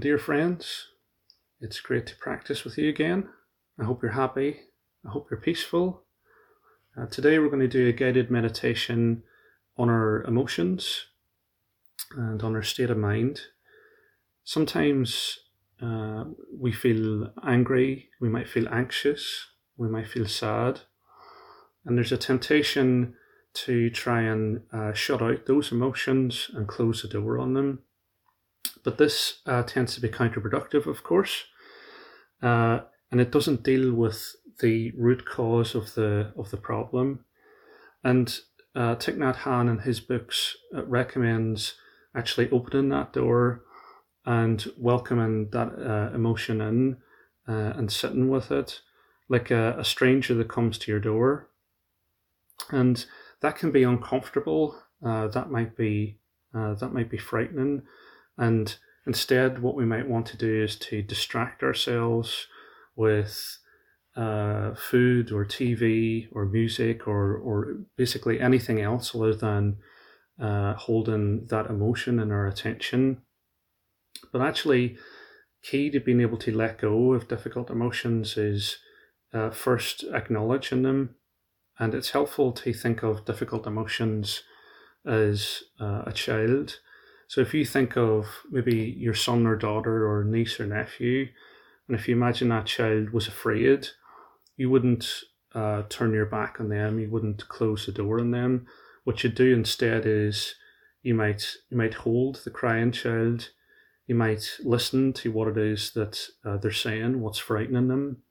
Dear friends. It's great to practice with you again. I hope you're happy. I hope you're peaceful. Uh, today, we're going to do a guided meditation on our emotions and on our state of mind. Sometimes uh, we feel angry, we might feel anxious, we might feel sad, and there's a temptation to try and uh, shut out those emotions and close the door on them. But this uh, tends to be counterproductive, of course, uh, and it doesn't deal with the root cause of the of the problem. And uh, Thich Nhat in his books uh, recommends actually opening that door and welcoming that uh, emotion in uh, and sitting with it like a, a stranger that comes to your door. And that can be uncomfortable. Uh, that might be that might be frightening, and instead, what we might want to do is to distract ourselves with uh, food or TV or music or or basically anything else other than uh, holding that emotion in our attention. But actually, key to being able to let go of difficult emotions is uh, first acknowledging them and it's helpful to think of difficult emotions as uh, a child. So if you think of maybe your son or daughter or niece or nephew, and if you imagine that child was afraid, you wouldn't uh, turn your back on them. You wouldn't close the door on them. What you do instead is you might you might hold the crying child. You might listen to what it is that uh, they're saying, what's frightening them,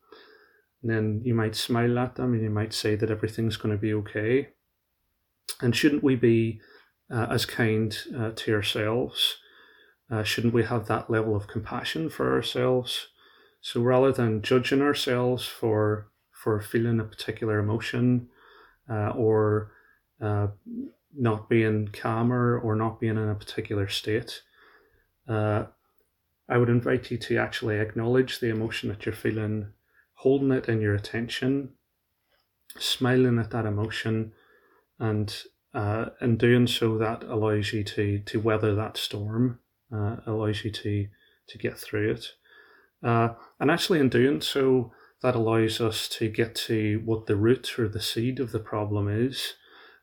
and then you might smile at them and you might say that everything's going to be okay. And shouldn't we be uh, as kind uh, to ourselves? Uh, shouldn't we have that level of compassion for ourselves? So rather than judging ourselves for for feeling a particular emotion uh, or uh, not being calmer or not being in a particular state, uh, I would invite you to actually acknowledge the emotion that you're feeling holding it in your attention, smiling at that emotion, and uh, in doing so, that allows you to to weather that storm, uh, allows you to to get through it, uh, and actually in doing so, that allows us to get to what the root or the seed of the problem is,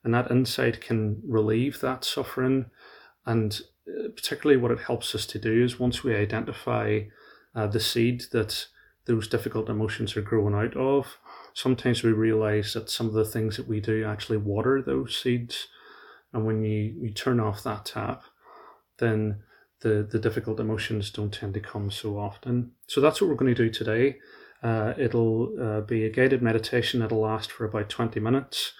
and that insight can relieve that suffering, and uh, particularly what it helps us to do is once we identify uh, the seed that those difficult emotions are growing out of. Sometimes we realize that some of the things that we do actually water those seeds. And when you, you turn off that tap, then the, the difficult emotions don't tend to come so often. So that's what we're going to do today. Uh, it'll uh, be a guided meditation that'll last for about 20 minutes.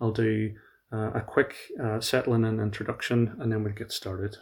I'll do uh, a quick uh, settling and introduction and then we'll get started.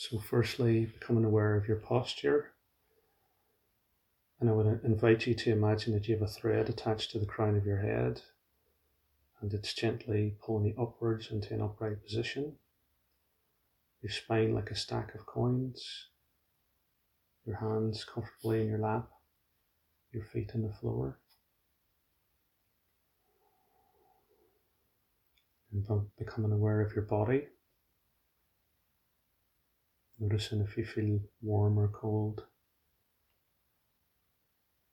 So, firstly, becoming aware of your posture. And I would invite you to imagine that you have a thread attached to the crown of your head and it's gently pulling you upwards into an upright position. Your spine like a stack of coins, your hands comfortably in your lap, your feet on the floor. And becoming aware of your body. Noticing if you feel warm or cold.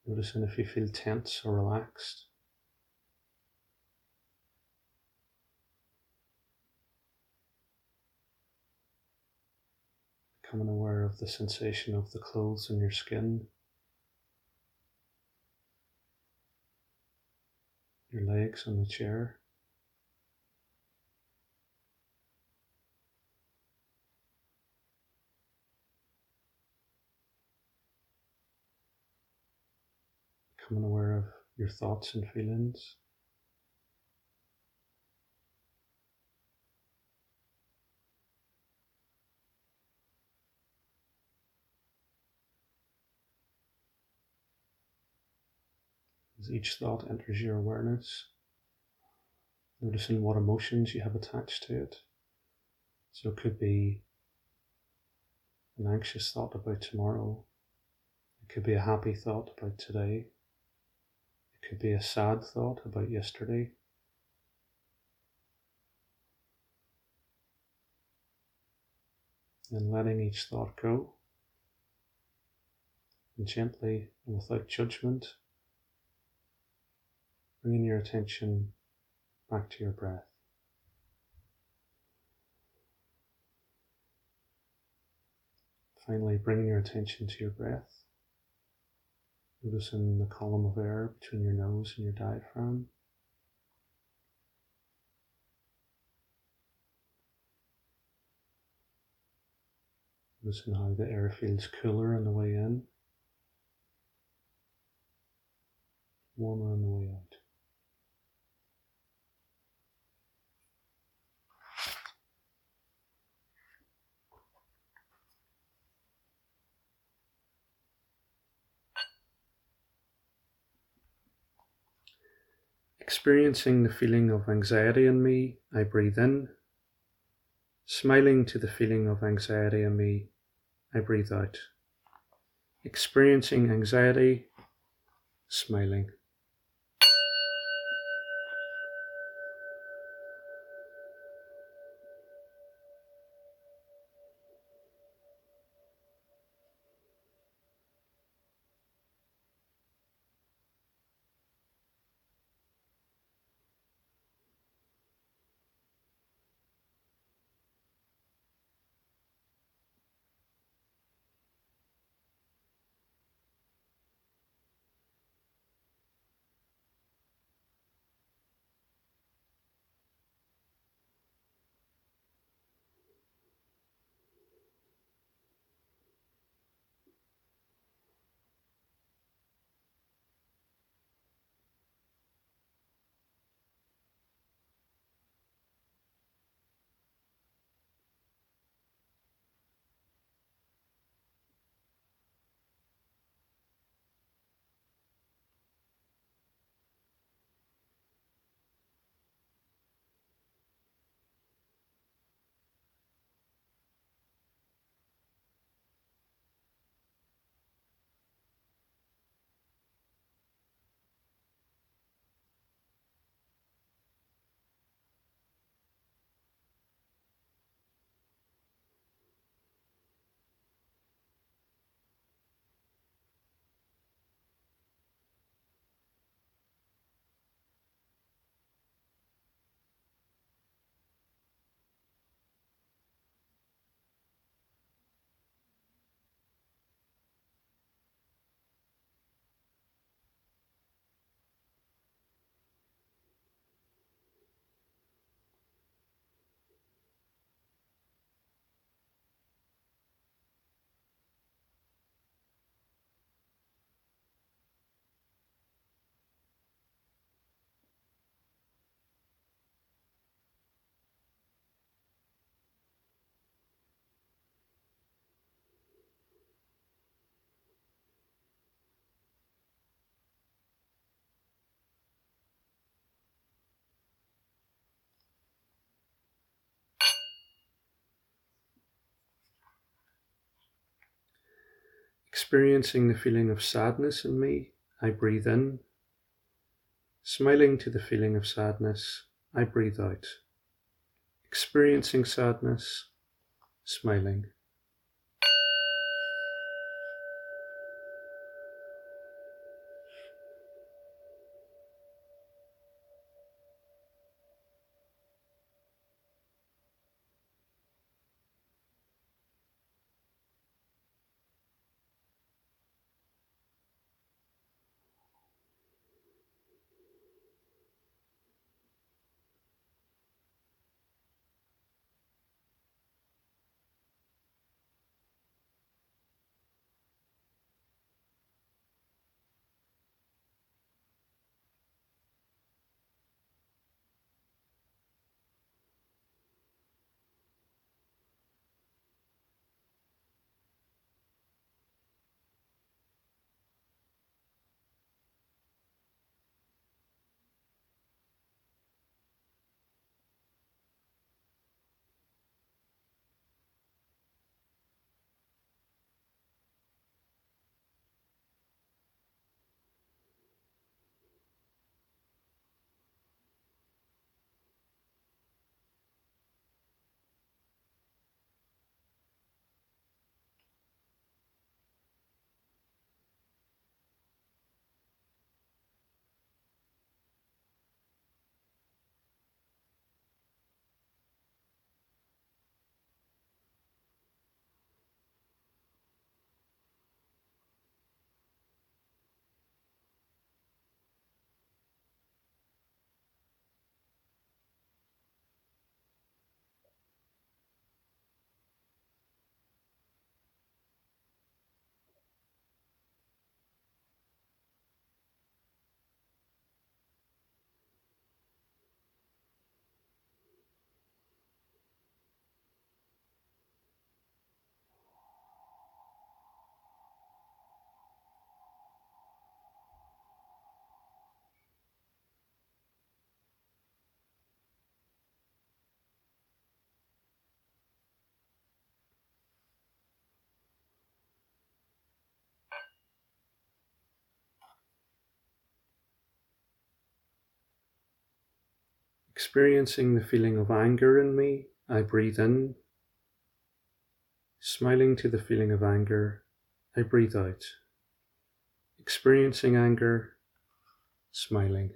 Noticing if you feel tense or relaxed. Becoming aware of the sensation of the clothes on your skin. Your legs on the chair. Becoming aware of your thoughts and feelings. As each thought enters your awareness, noticing what emotions you have attached to it. So it could be an anxious thought about tomorrow, it could be a happy thought about today, could be a sad thought about yesterday. And letting each thought go, and gently and without judgment bringing your attention back to your breath. Finally, bringing your attention to your breath. Noticing the column of air between your nose and your diaphragm. Noticing how the air feels cooler on the way in, warmer on the way out. Experiencing the feeling of anxiety in me, I breathe in. Smiling to the feeling of anxiety in me, I breathe out. Experiencing anxiety, smiling. Experiencing the feeling of sadness in me, I breathe in. Smiling to the feeling of sadness, I breathe out. Experiencing sadness, smiling. Experiencing the feeling of anger in me, I breathe in. Smiling to the feeling of anger, I breathe out. Experiencing anger, smiling.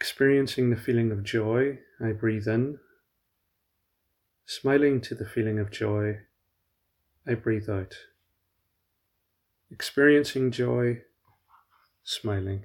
Experiencing the feeling of joy, I breathe in. Smiling to the feeling of joy, I breathe out. Experiencing joy, smiling.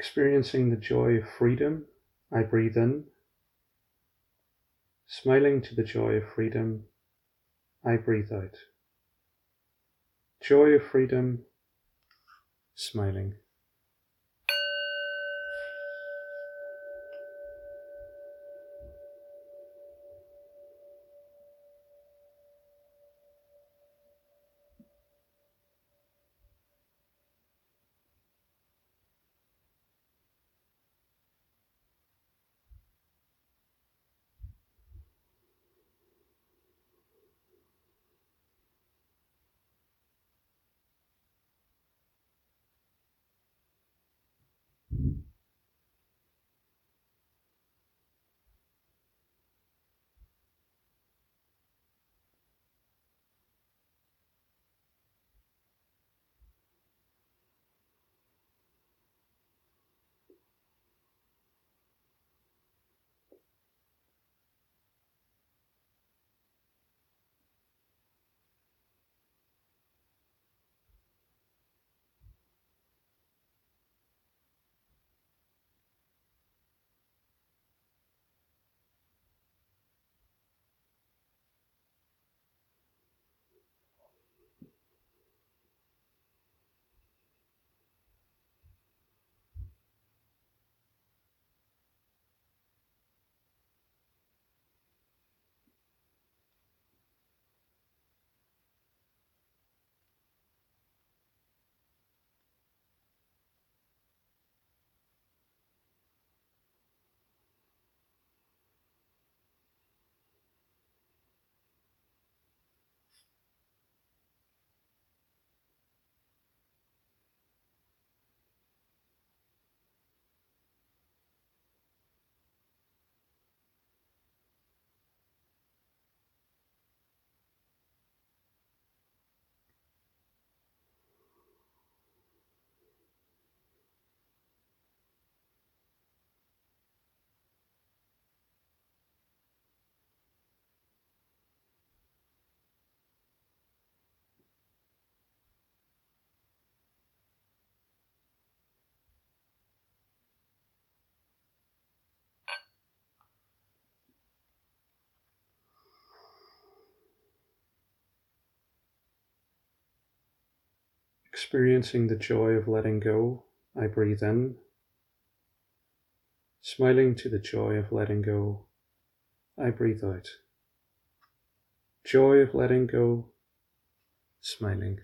Experiencing the joy of freedom, I breathe in. Smiling to the joy of freedom, I breathe out. Joy of freedom, smiling. Experiencing the joy of letting go, I breathe in. Smiling to the joy of letting go, I breathe out. Joy of letting go, smiling.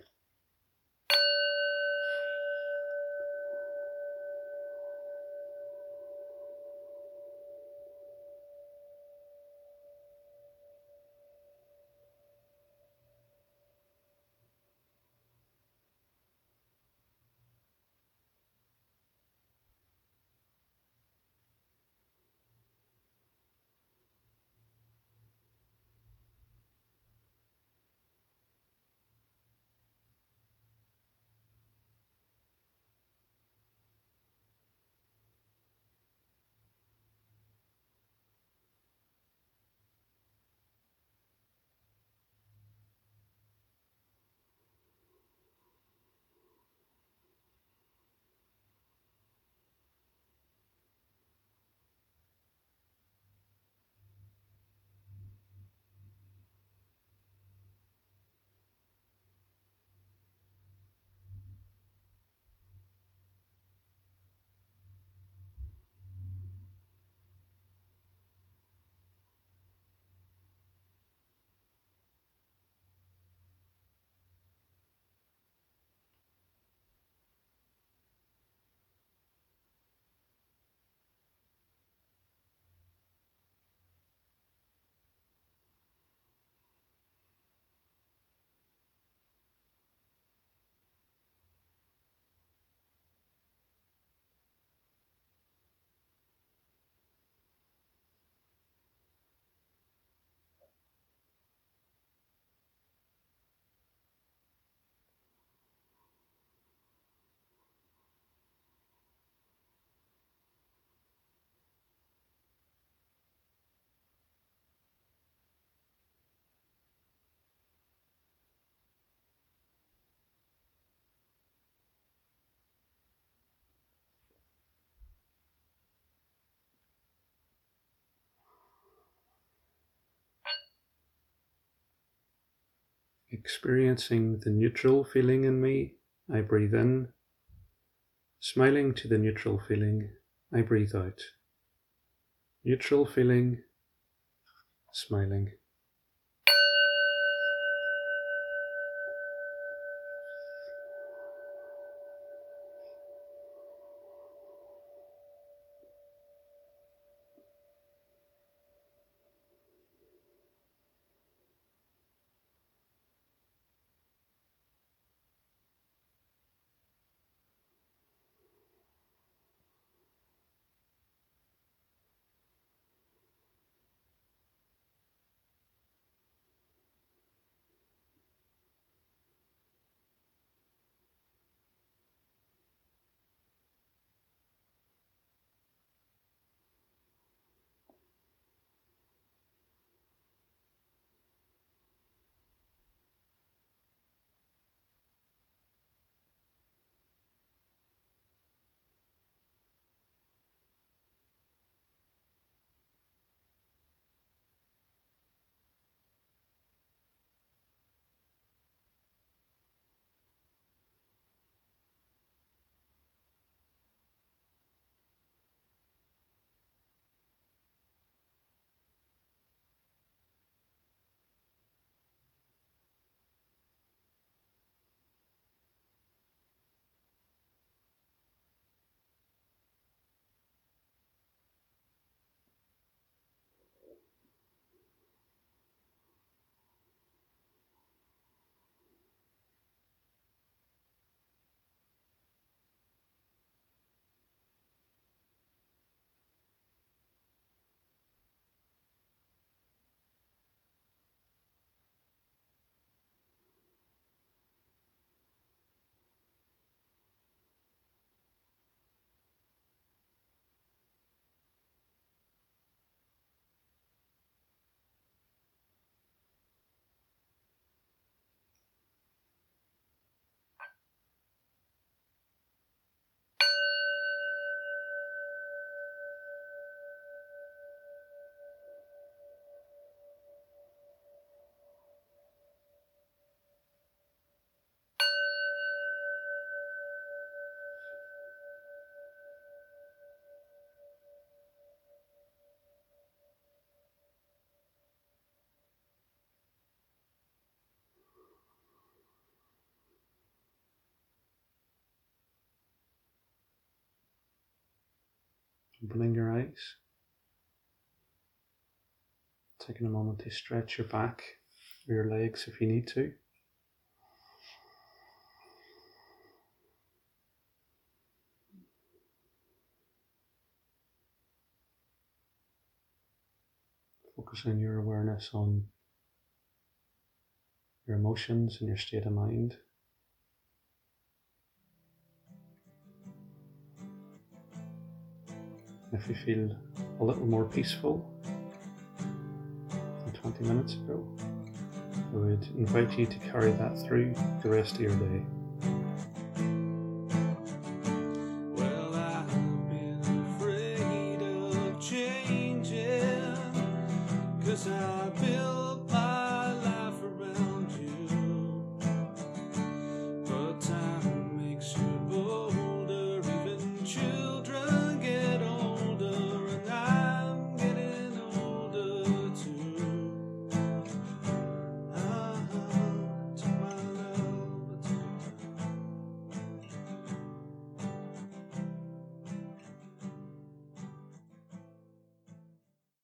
Experiencing the neutral feeling in me, I breathe in. Smiling to the neutral feeling, I breathe out. Neutral feeling, smiling. Opening your eyes. Taking a moment to stretch your back your legs if you need to. Focusing your awareness on your emotions and your state of mind. If you feel a little more peaceful than 20 minutes ago, I would invite you to carry that through the rest of your day.